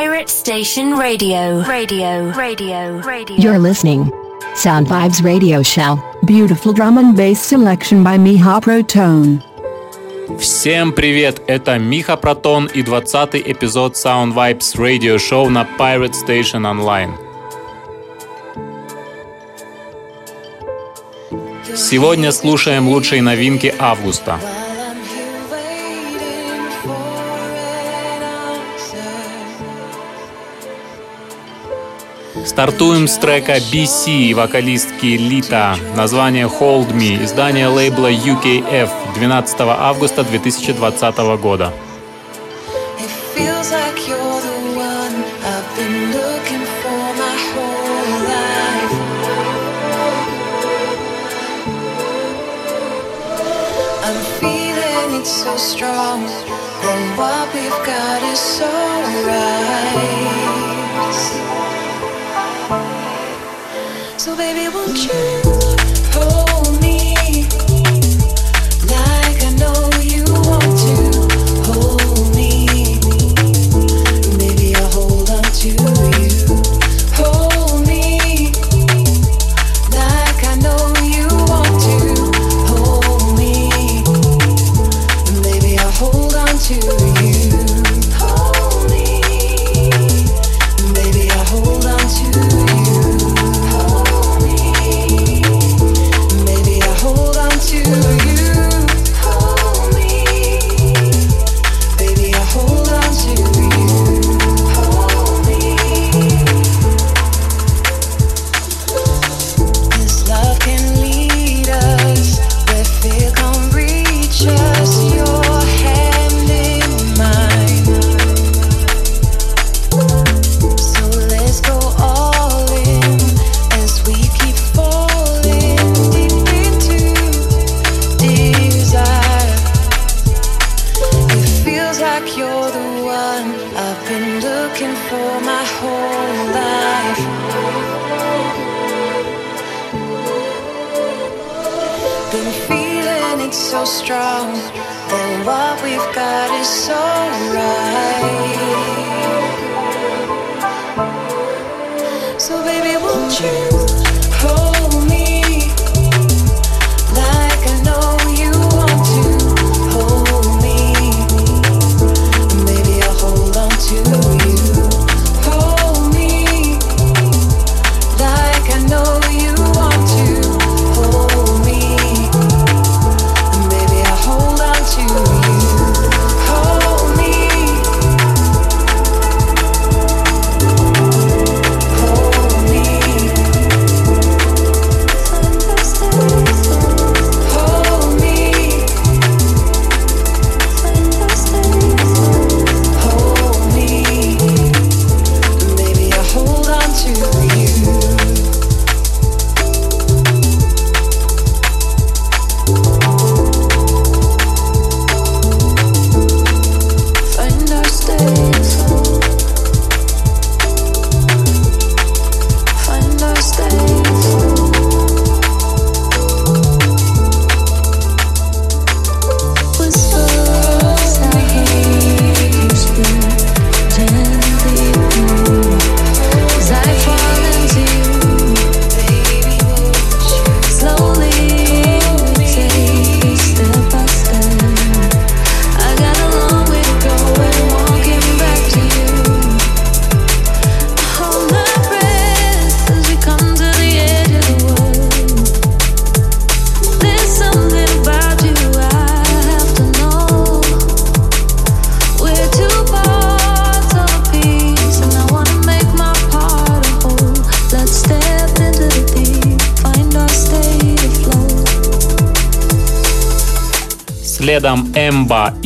Pirate Station Radio. Radio. Radio. Radio. You're listening. Sound Vibes Radio Show. Beautiful drum and bass selection by Miha Protone. Всем привет! Это Миха Протон и 20 эпизод Sound Vibes Radio Show на Pirate Station Online. Сегодня слушаем лучшие новинки августа. Стартуем с трека BC вокалистки Лита. Название Hold Me. Издание лейбла UKF 12 августа 2020 года. so strong, and what we've got is so right. So baby, won't you? Следом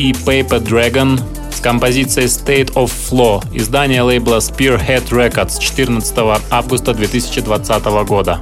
и Paper Dragon с композицией State of Flow, издание лейбла Spearhead Records 14 августа 2020 года.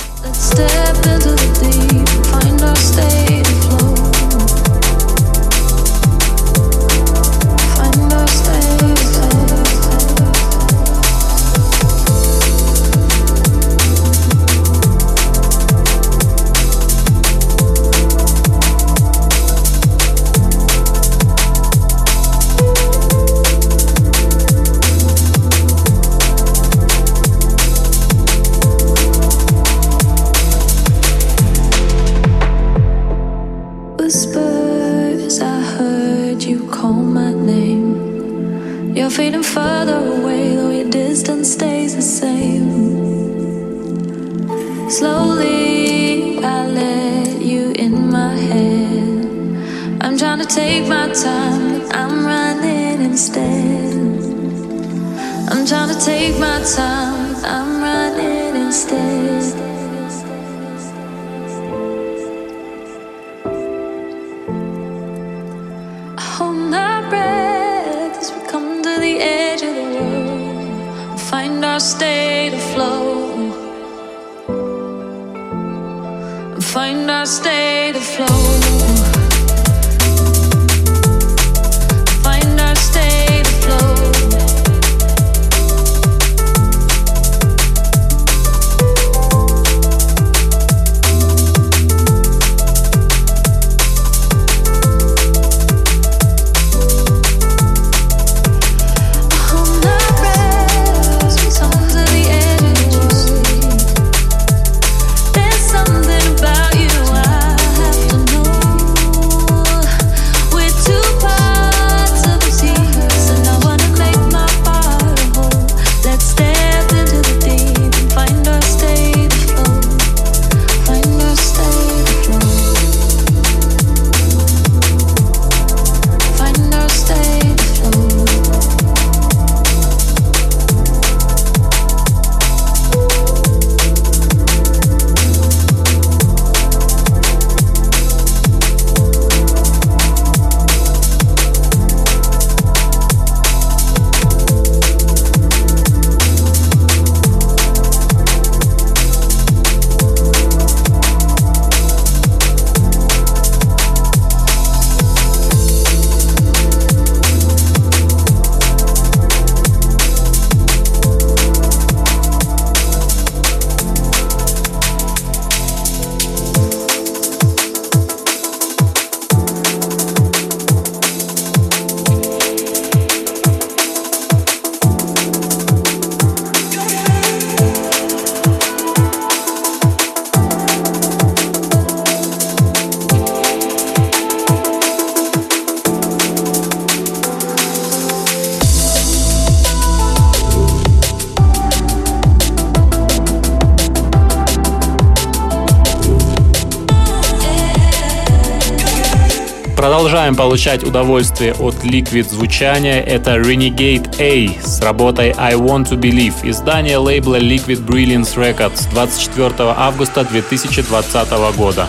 продолжаем получать удовольствие от ликвид звучания. Это Renegade A с работой I Want To Believe. Издание лейбла Liquid Brilliance Records 24 августа 2020 года.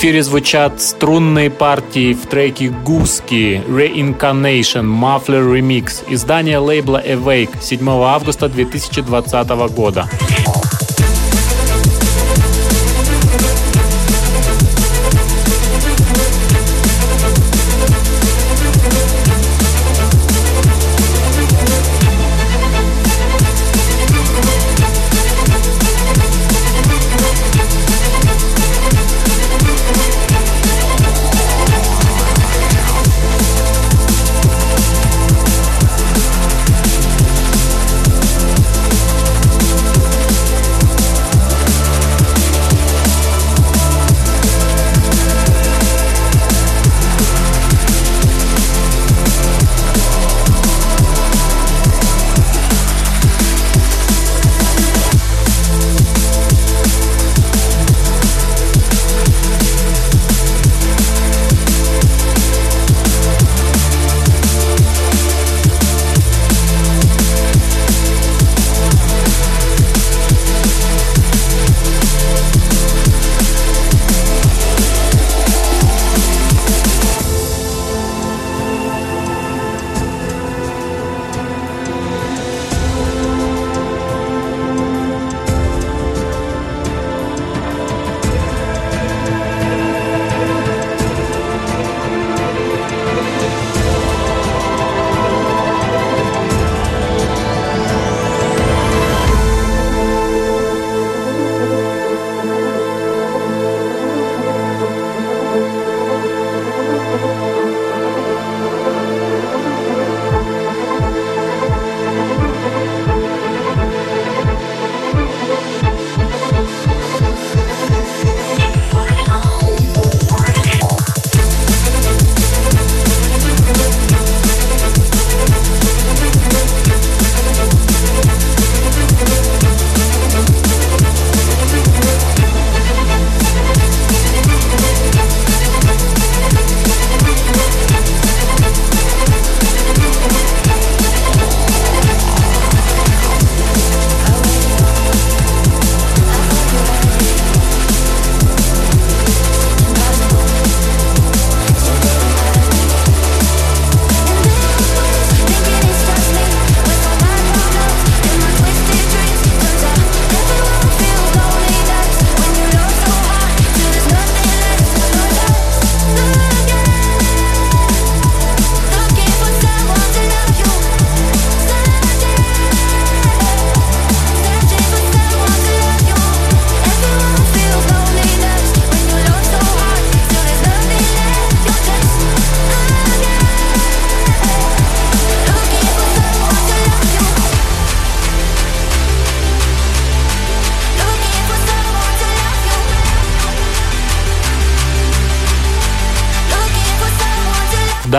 Эфире звучат струнные партии в треке «Гуски» Reincarnation Muffler Remix, издание лейбла Awake 7 августа 2020 года.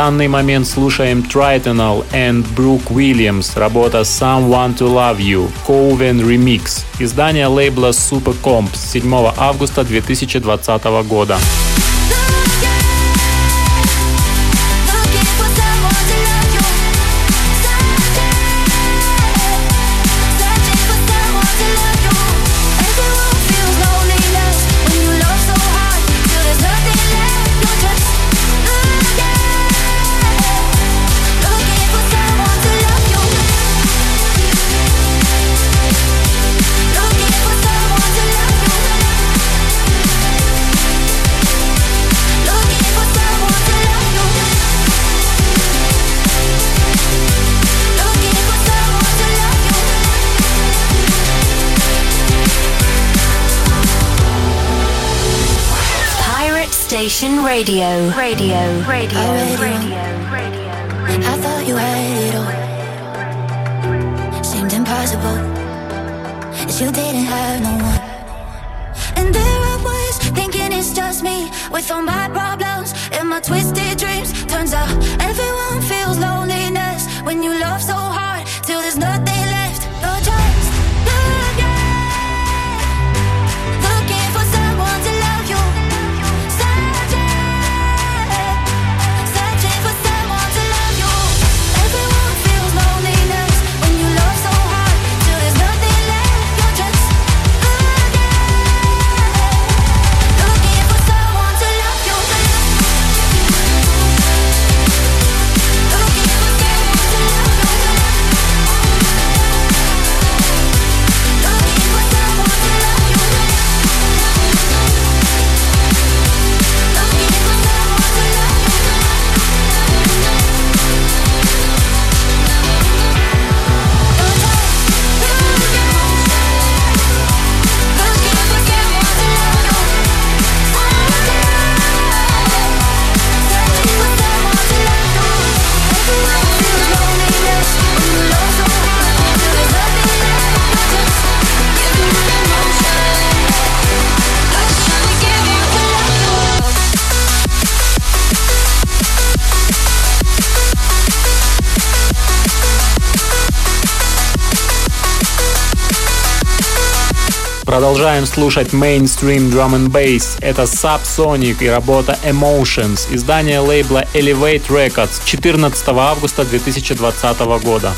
Данный момент слушаем Tritonal and Brooke Williams, работа Someone to Love You, Coven Remix, издание лейбла Super Comps 7 августа 2020 года. Radio. Radio. Radio. Oh, radio. Radio. I thought you had it all. Seemed impossible. As you didn't have no one. And there I was, thinking it's just me. With all my problems and my twisted dreams. Turns out everyone feels loneliness when you love so Продолжаем слушать Mainstream Drum and Bass. Это Subsonic и работа Emotions, издание лейбла Elevate Records 14 августа 2020 года.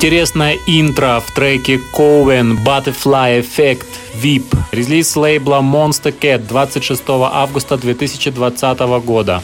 Интересное интро в треке Coven Butterfly Effect VIP. Релиз лейбла Monster Cat 26 августа 2020 года.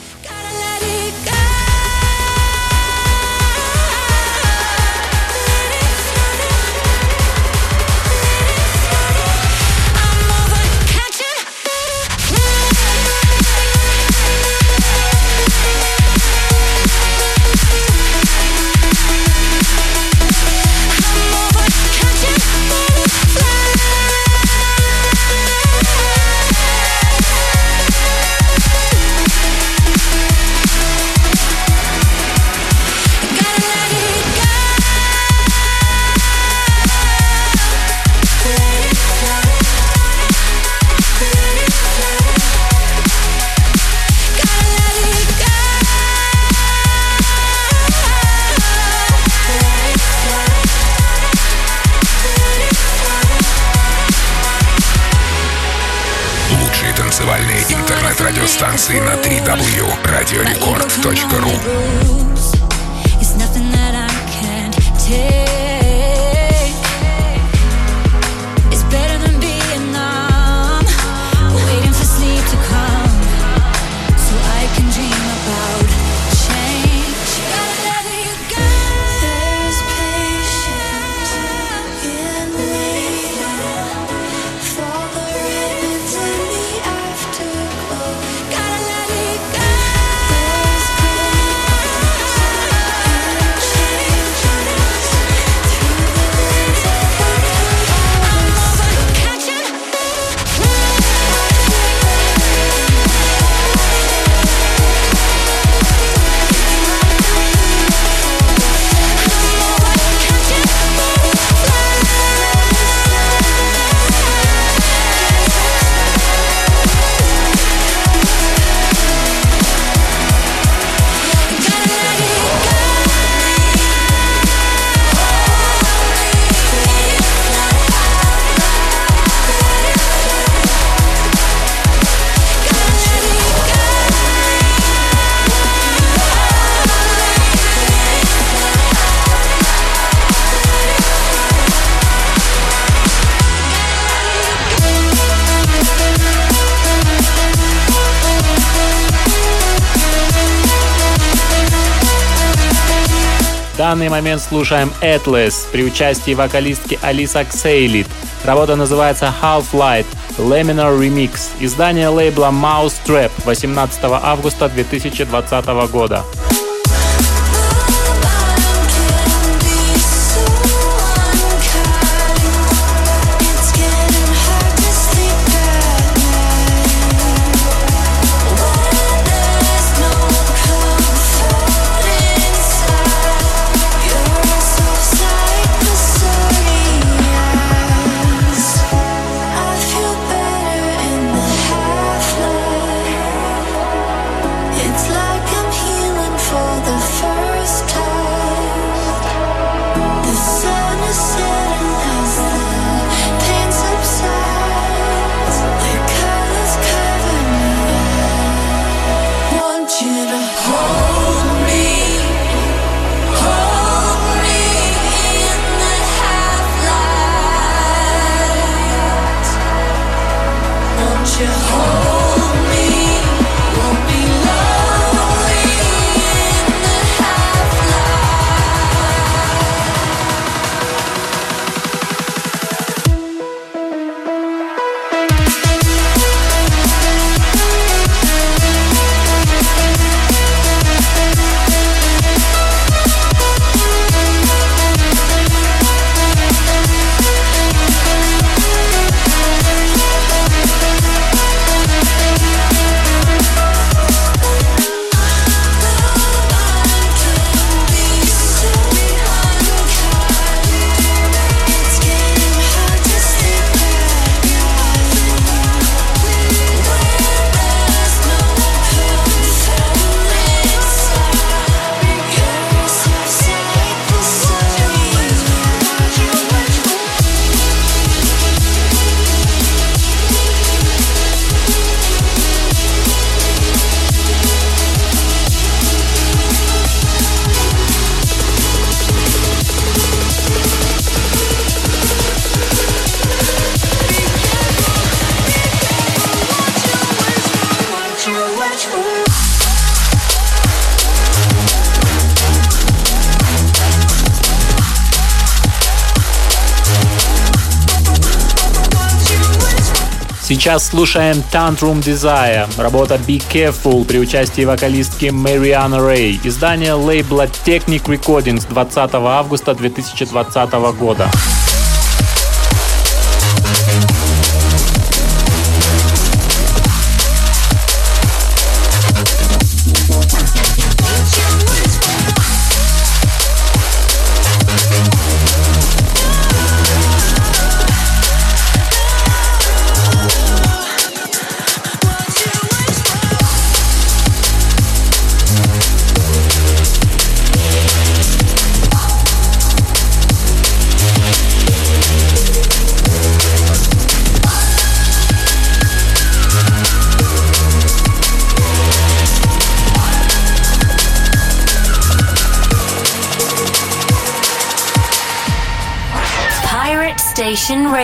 Данный момент слушаем Atlas при участии вокалистки Алиса Ксейлит. Работа называется Half-Light Laminar Remix. Издание лейбла Mouse Trap 18 августа 2020 года. Oh. Сейчас слушаем Tantrum Desire, работа Be Careful при участии вокалистки Mariana Ray, издание лейбла Technic Recordings 20 августа 2020 года.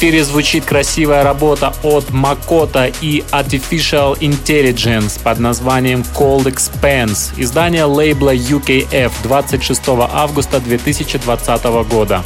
эфире звучит красивая работа от Макота и Artificial Intelligence под названием Cold Expanse, издание лейбла UKF 26 августа 2020 года.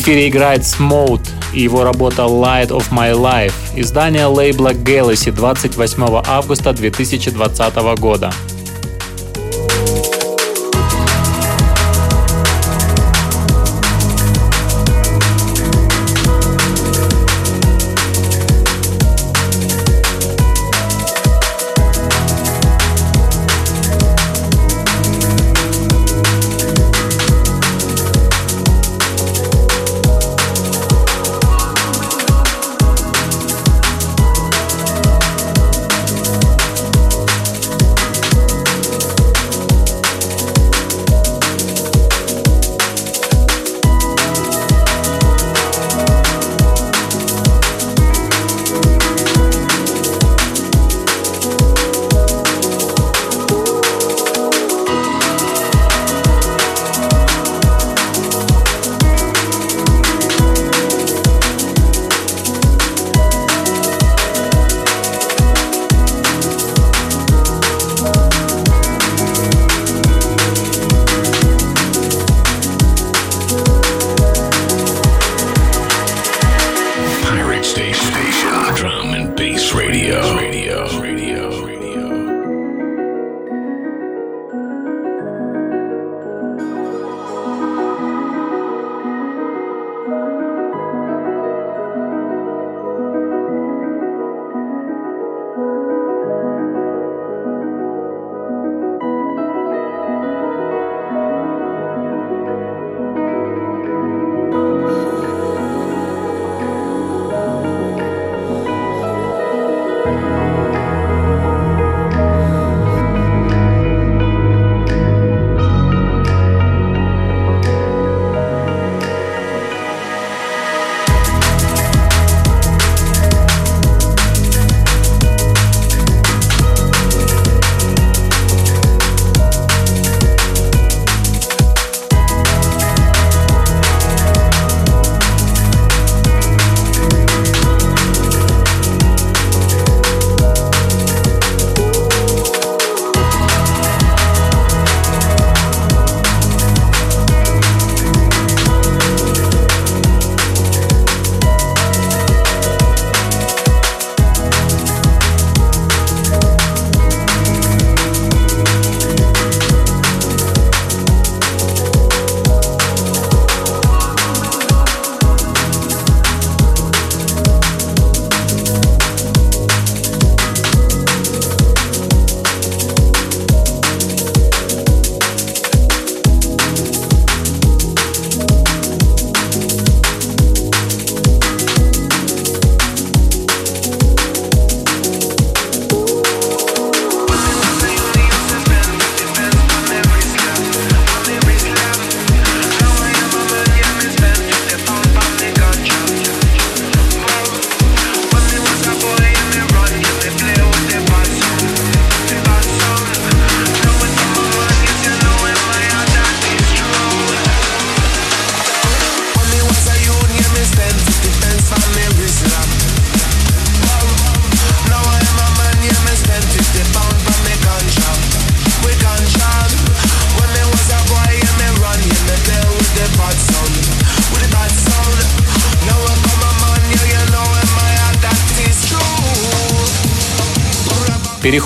Эфире играет Smote и его работа Light of My Life, издание лейбла Galaxy 28 августа 2020 года.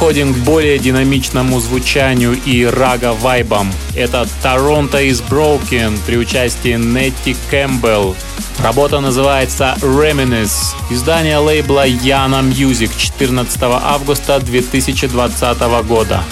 Переходим к более динамичному звучанию и рага-вайбам. Это «Toronto is Broken» при участии Нетти Кэмпбелл. Работа называется «Reminisce». Издание лейбла Yana Music 14 августа 2020 года.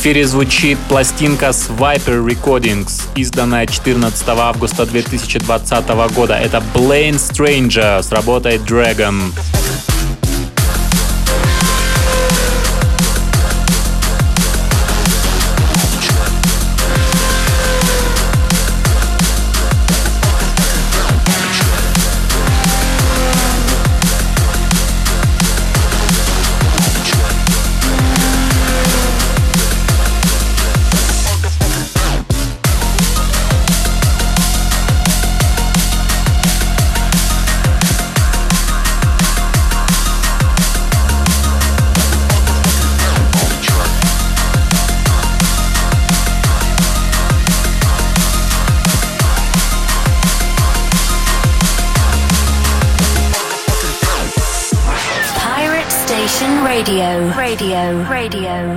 Эфире звучит пластинка с Viper Recordings, изданная 14 августа 2020 года. Это Blaine Stranger с работой Dragon. radio, radio,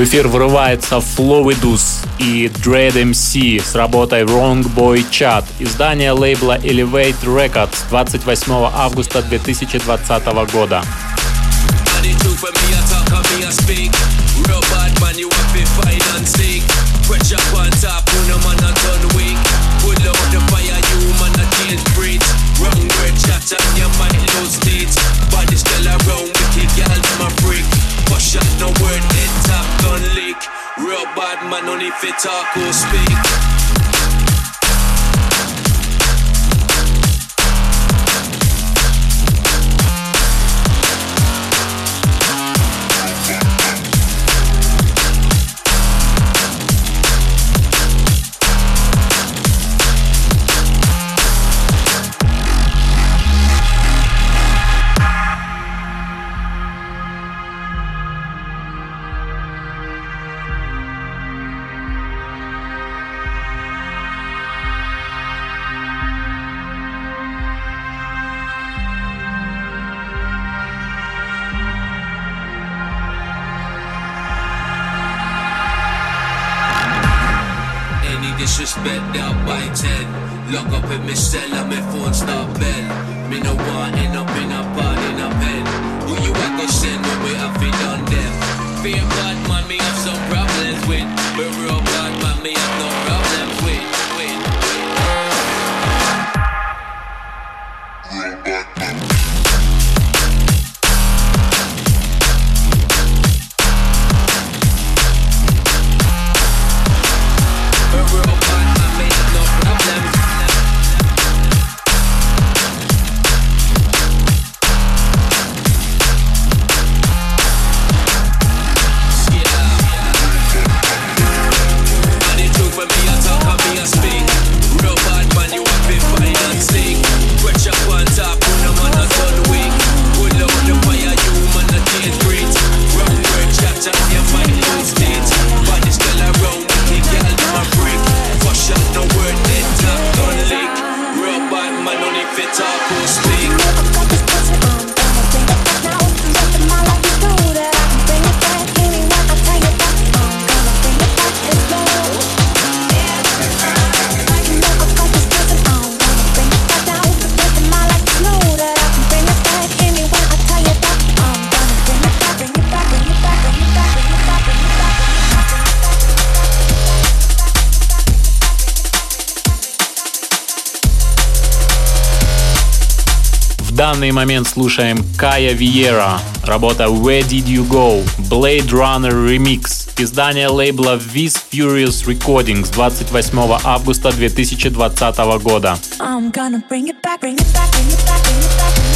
В эфир врывается Flowidus и Dread MC с работой Wrong Boy Chat. Издание лейбла Elevate Records 28 августа 2020 года. Wrong word chat and you might lose man no need fit talk or speak. Данный момент слушаем Кая Виера, работа Where Did You Go, Blade Runner Remix, издание лейбла Viz Furious Recordings 28 августа 2020 года. I'm gonna bring it back, bring it back, bring it back, bring it back,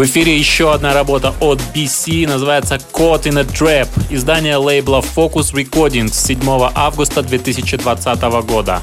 В эфире еще одна работа от BC, называется Caught in a Trap, издание лейбла Focus Recordings 7 августа 2020 года.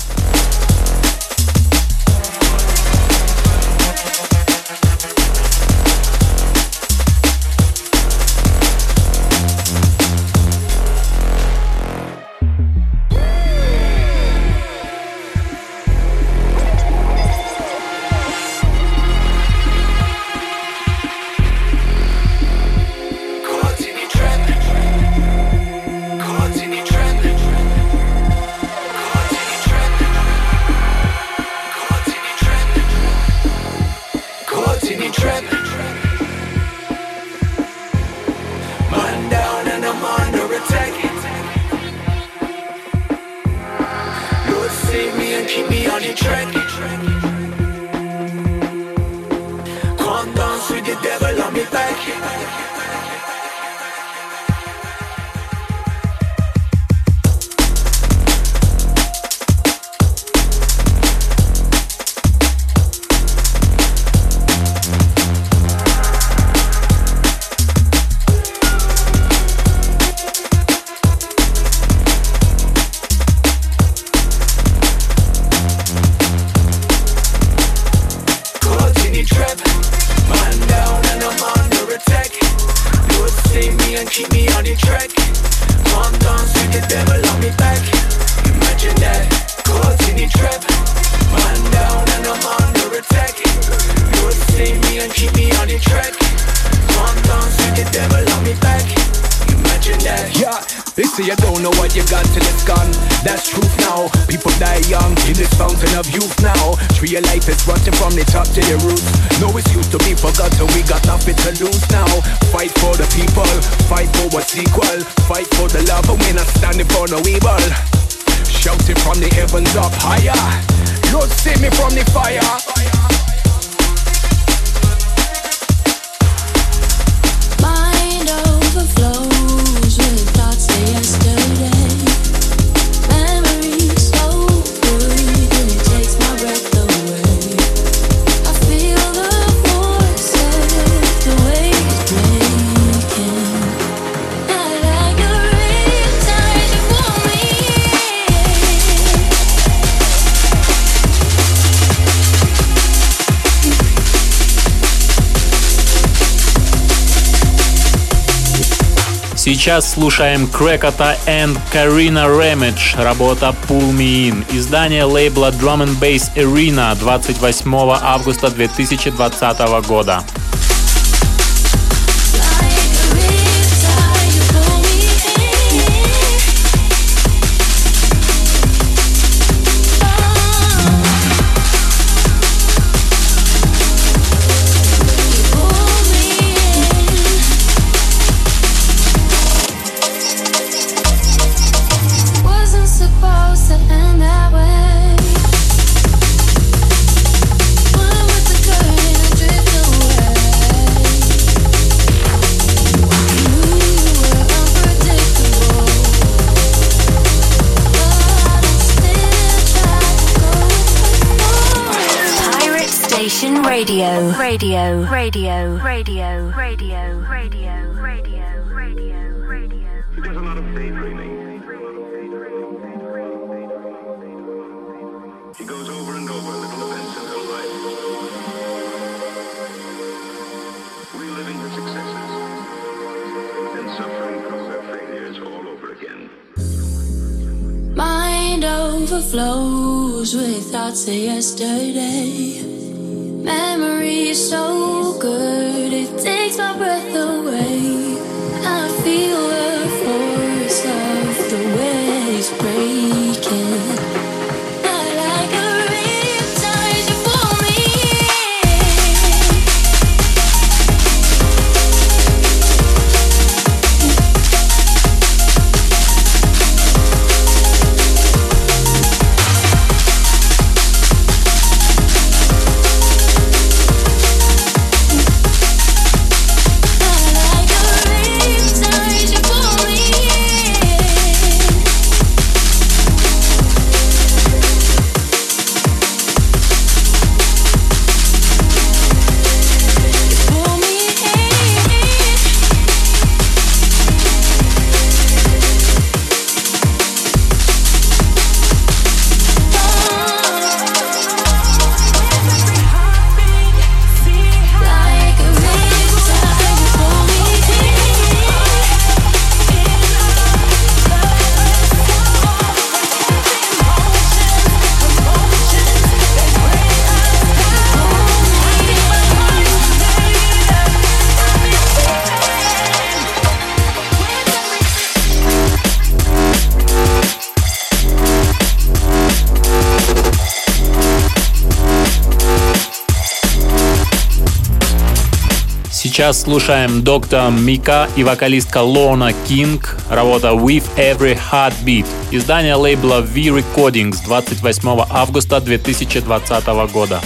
Сейчас слушаем Крекота and Карина Ramage, работа Pull Me In, издание лейбла Drum and Bass Arena 28 августа 2020 года. Radio, radio, radio, radio, radio, radio, radio, radio. He does a lot of daydreaming. He goes over and over little events in her life, reliving her successes and suffering from her failures all over again. Mind overflows with thoughts of yesterday so good, it takes my breath away. Сейчас слушаем доктор Мика и вокалистка Лона Кинг, работа With Every Heartbeat, издание лейбла V Recordings 28 августа 2020 года.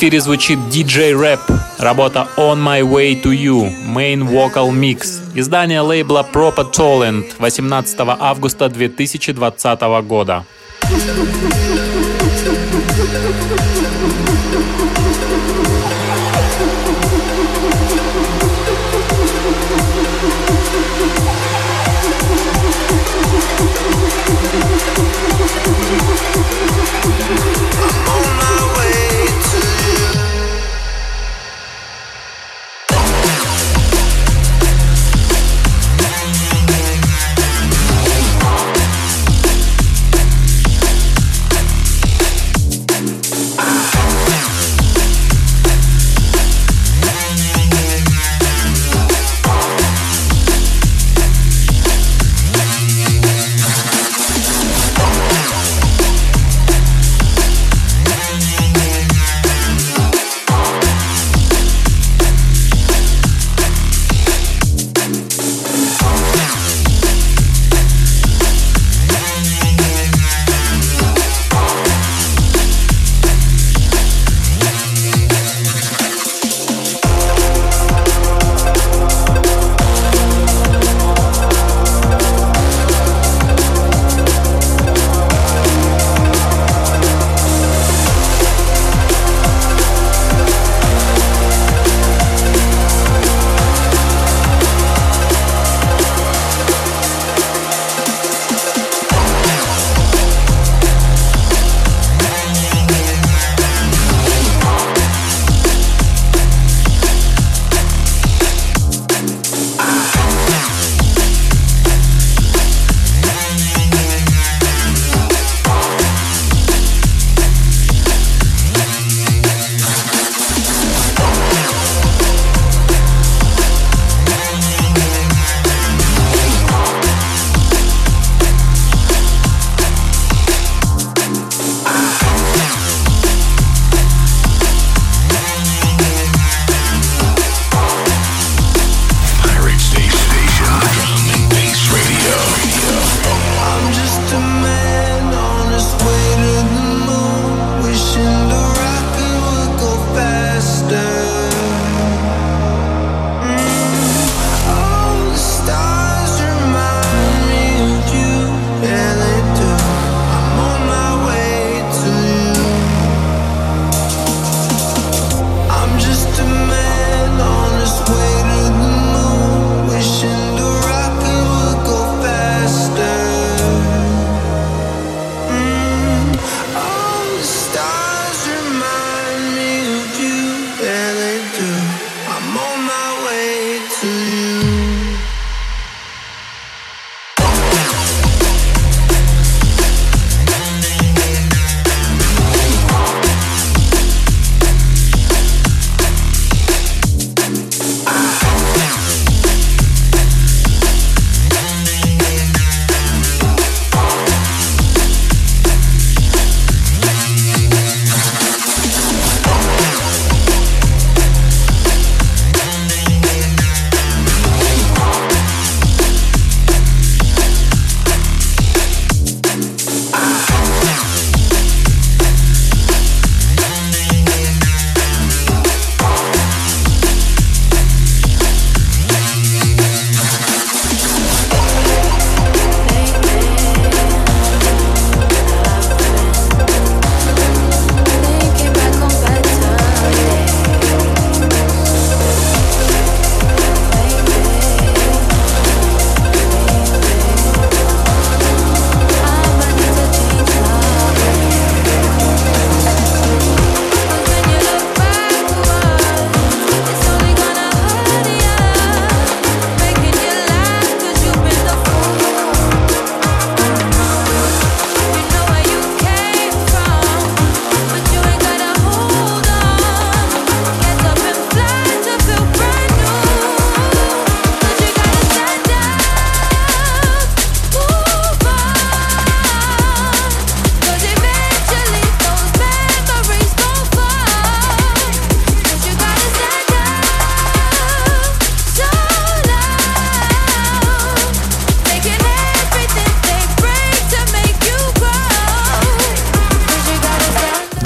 Эфире звучит DJ Rap, работа On My Way to You, Main Vocal Mix, издание лейбла Proper Talent 18 августа 2020 года.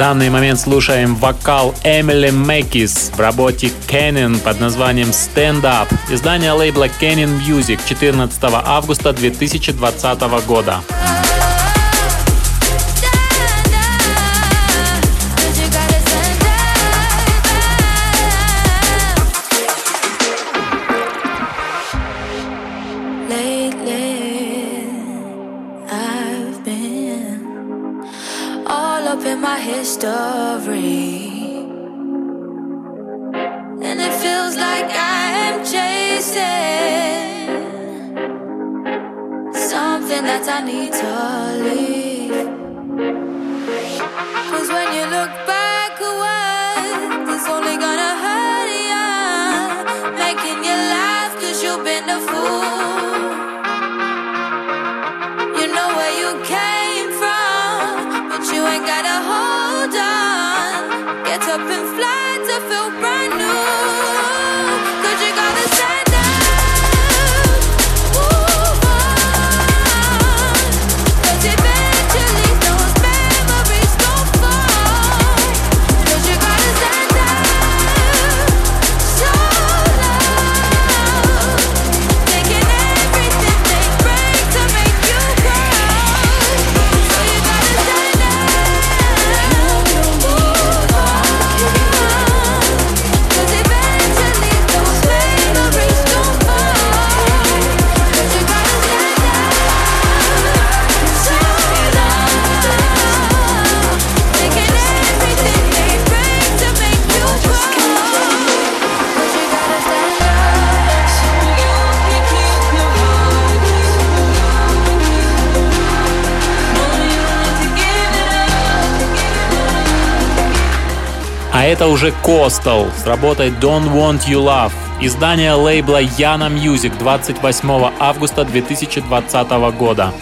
Данный момент слушаем вокал Эмили Мэкис в работе Canon под названием Stand Up, издание лейбла Canon Music 14 августа 2020 года. History. And it feels like I am chasing something that I need to это уже Coastal с работой Don't Want You Love. Издание лейбла Yana Music 28 августа 2020 года.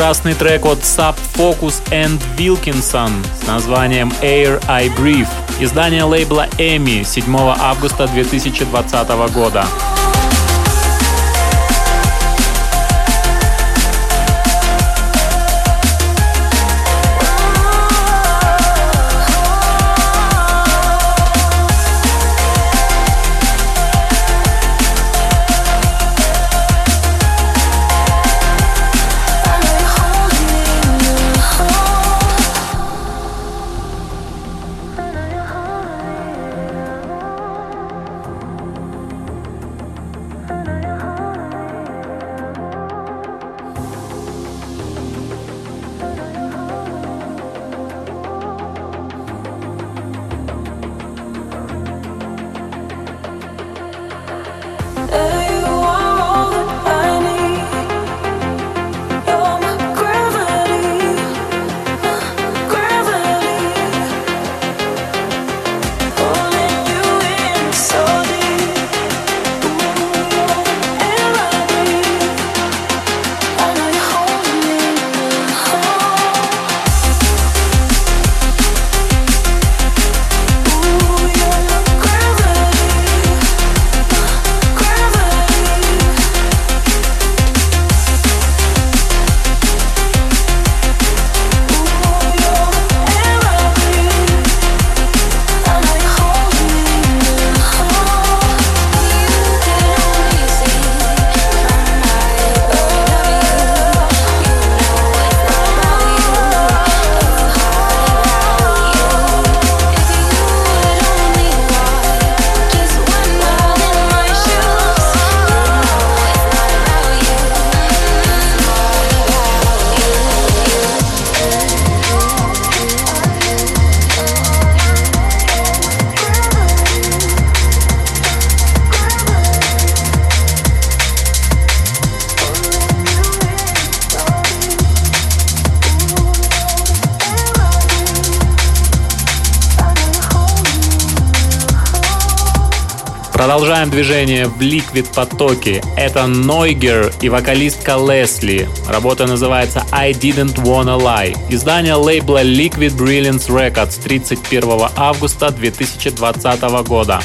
Прекрасный трек от Sub Focus and Wilkinson с названием Air I Breathe. Издание лейбла EMI 7 августа 2020 года. Движение в Liquid потоке. Это Нойгер и вокалистка Лесли. Работа называется I Didn't Wanna Lie. Издание лейбла Liquid Brilliance Records 31 августа 2020 года.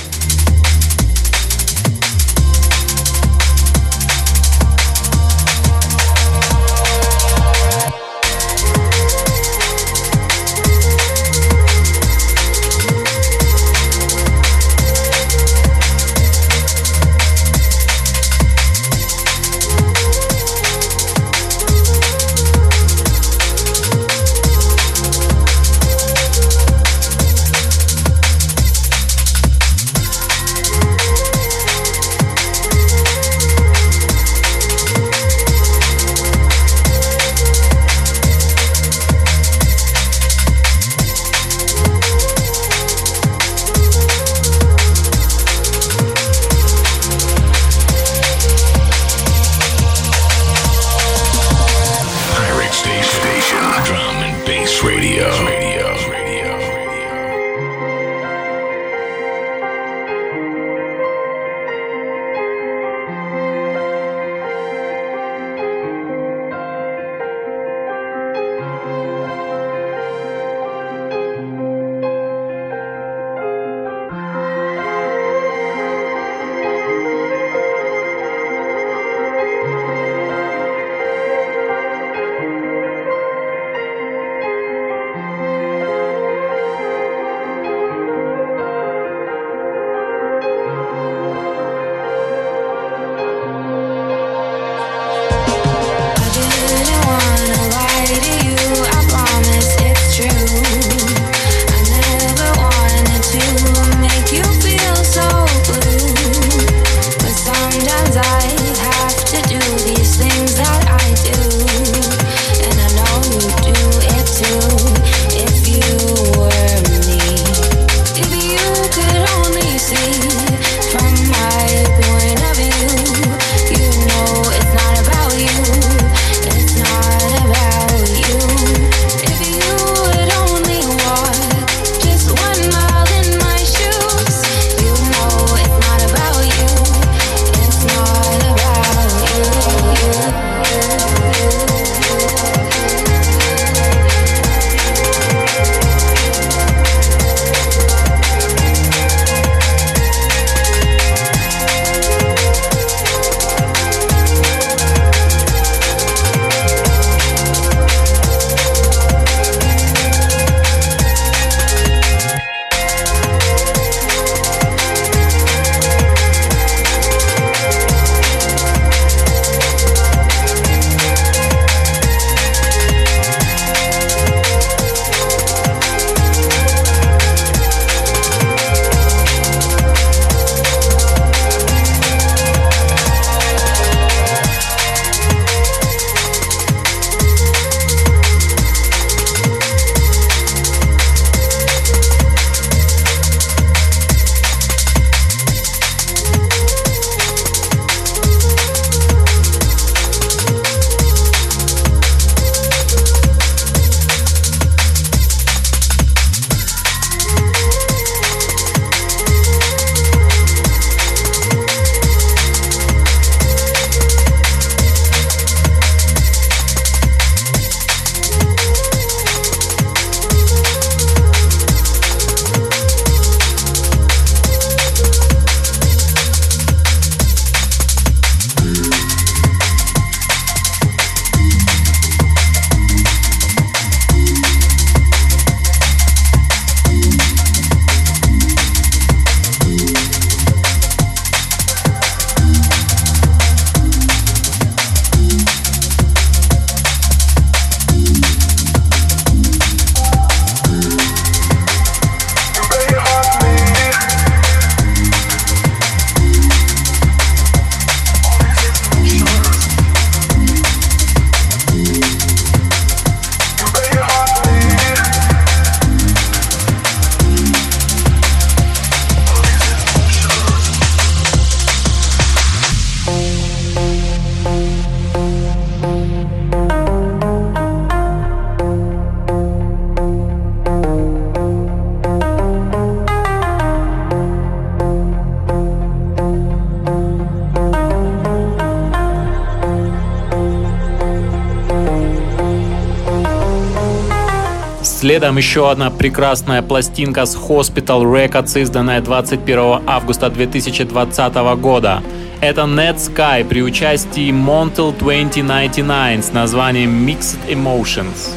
Следом еще одна прекрасная пластинка с Hospital Records, изданная 21 августа 2020 года. Это Net Sky при участии Montel 2099 с названием Mixed Emotions.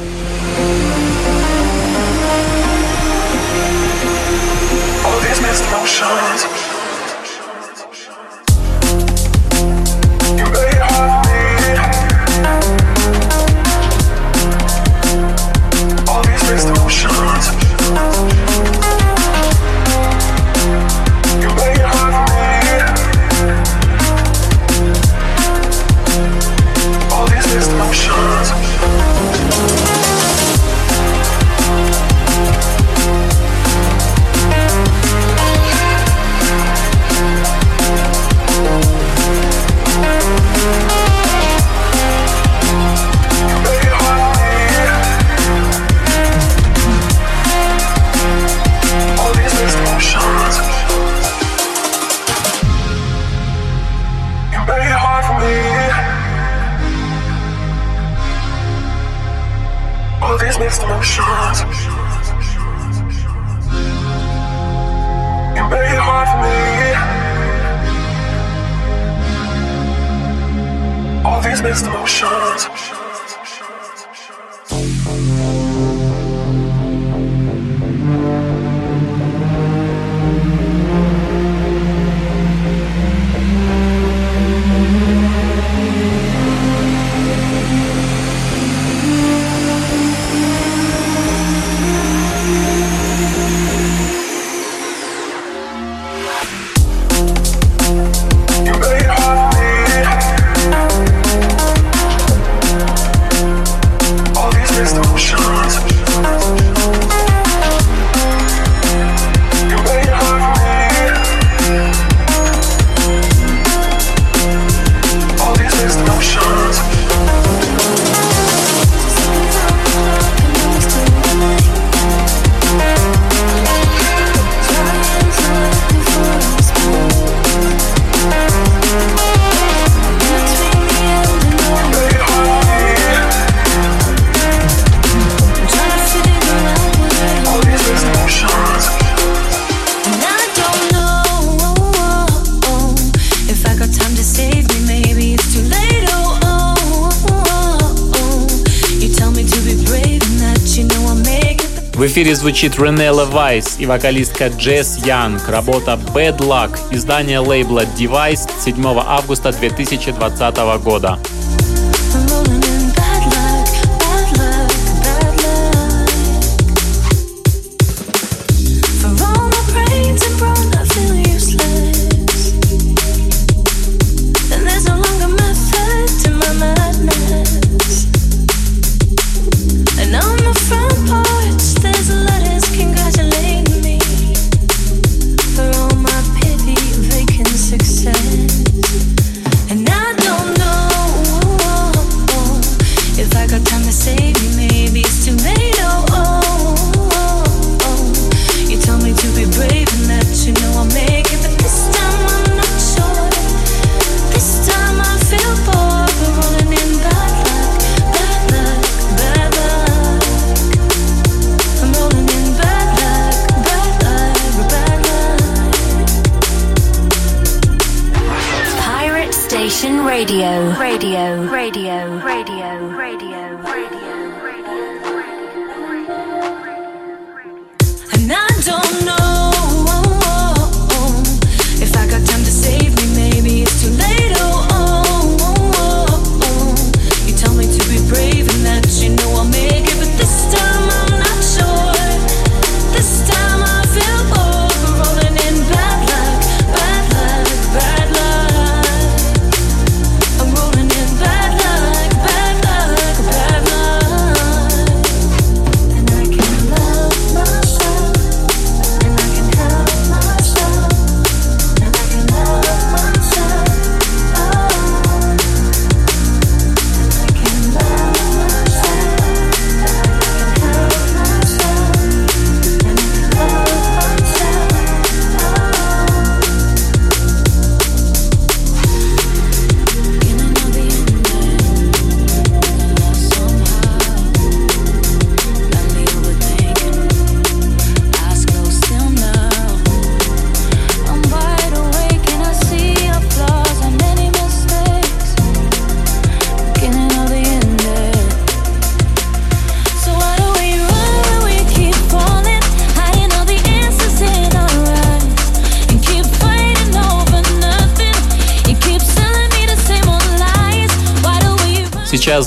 Эфире звучит Ренелла Вайс и вокалистка Джесс Янг, работа Bad Luck, издание лейбла Device 7 августа 2020 года.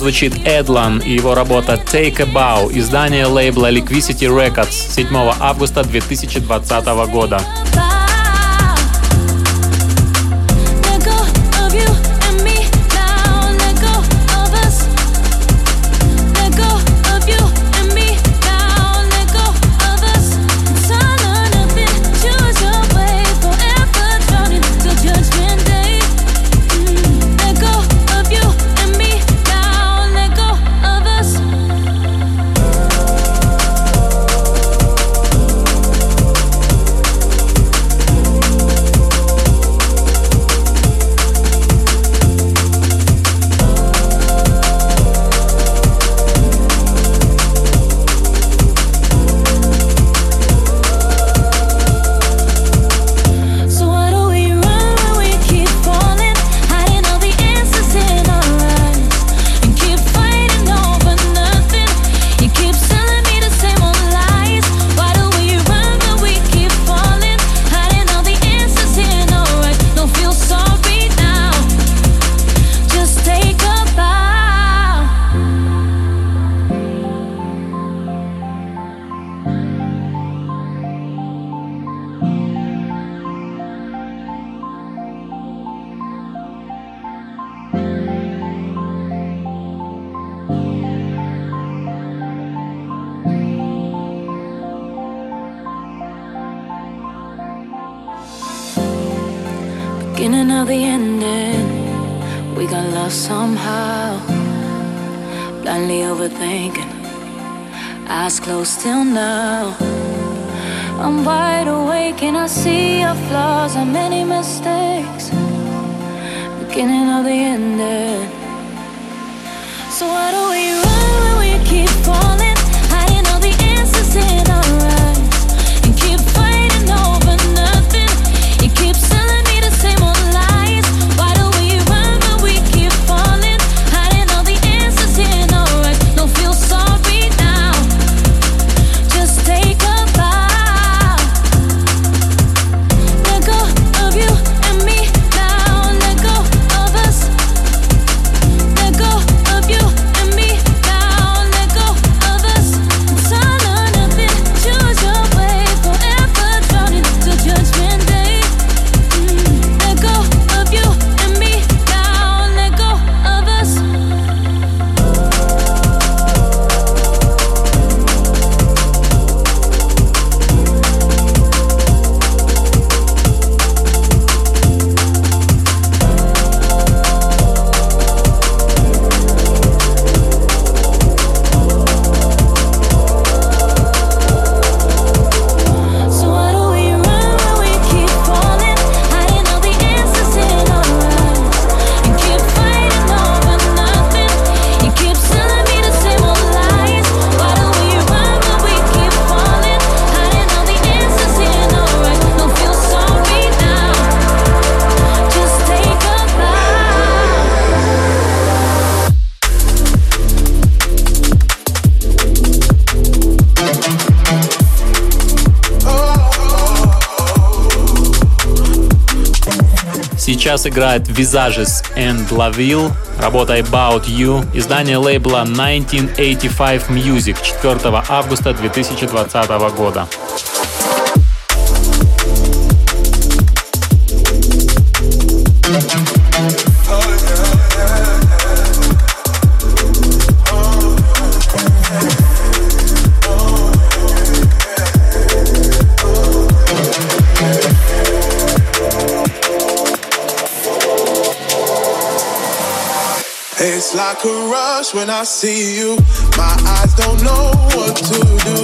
Звучит Эдлан и его работа Take a Bow, издание лейбла Liquidity Records 7 августа 2020 года. Играет Visages and Laville, работа About You, издание лейбла 1985 Music 4 августа 2020 года. It's like a rush when I see you. My eyes don't know what to do.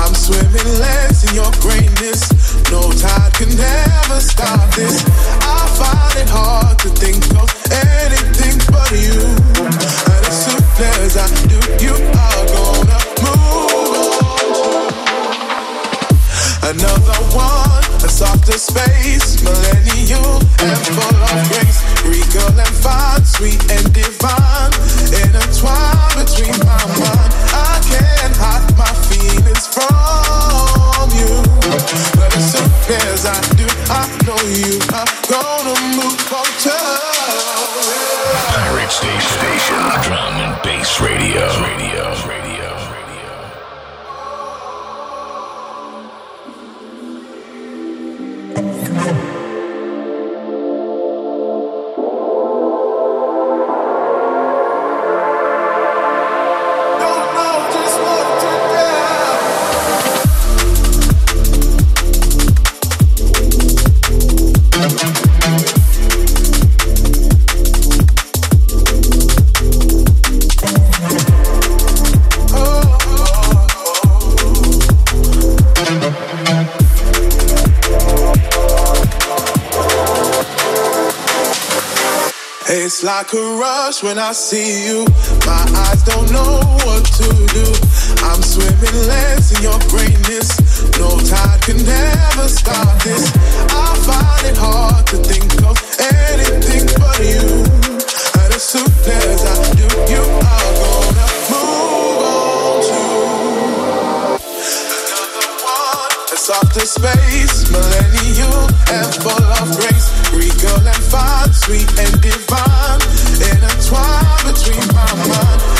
I'm swimming legs in your greatness. No tide can ever stop this. I find it hard to think of anything but you. And as soon as I do, you are gonna move on. Another one, a softer space, millennial and full of grace. Regal and fine, sweet and divine. You. But as soon as I rush when I see you. My eyes don't know what to do. I'm swimming less in your greatness. No tide can ever stop this. I find it hard to think of anything but you. And as soon as I do, you are gonna move on to another one. That's off space, millennial and full of grace. Girl and fine, sweet and divine. Intertwined between my mind.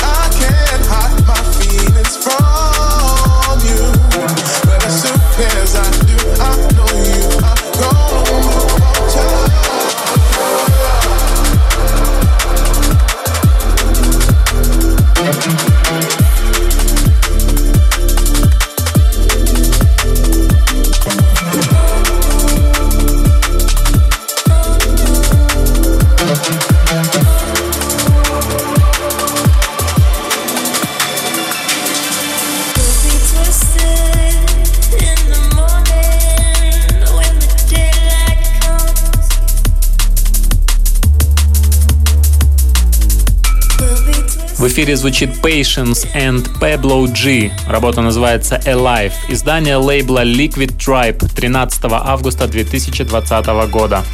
В эфире звучит Patience and Pablo G. Работа называется Alive. Издание лейбла Liquid Tribe 13 августа 2020 года.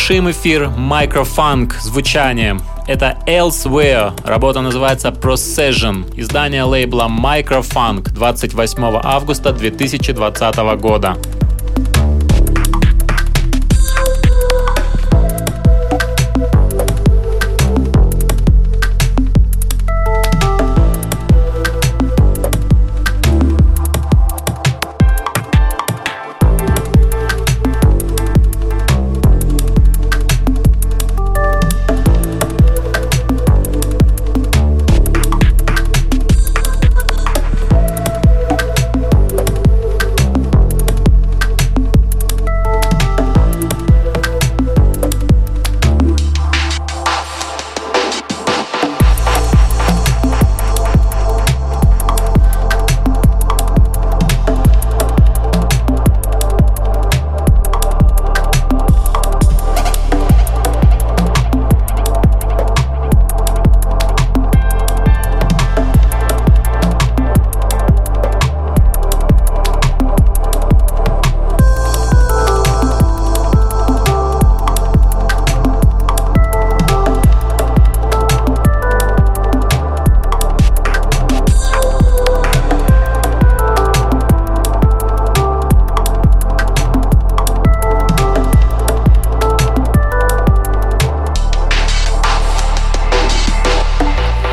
Завершим эфир Microfunk звучанием. Это Elsewhere. Работа называется Procession. Издание лейбла Microfunk 28 августа 2020 года.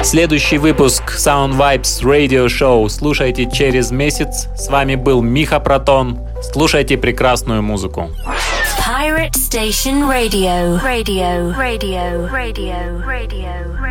Следующий выпуск Sound Vibes Radio Show слушайте через месяц. С вами был Миха Протон. Слушайте прекрасную музыку. Pirate Station Radio. Radio. Radio. Radio. Radio. Radio.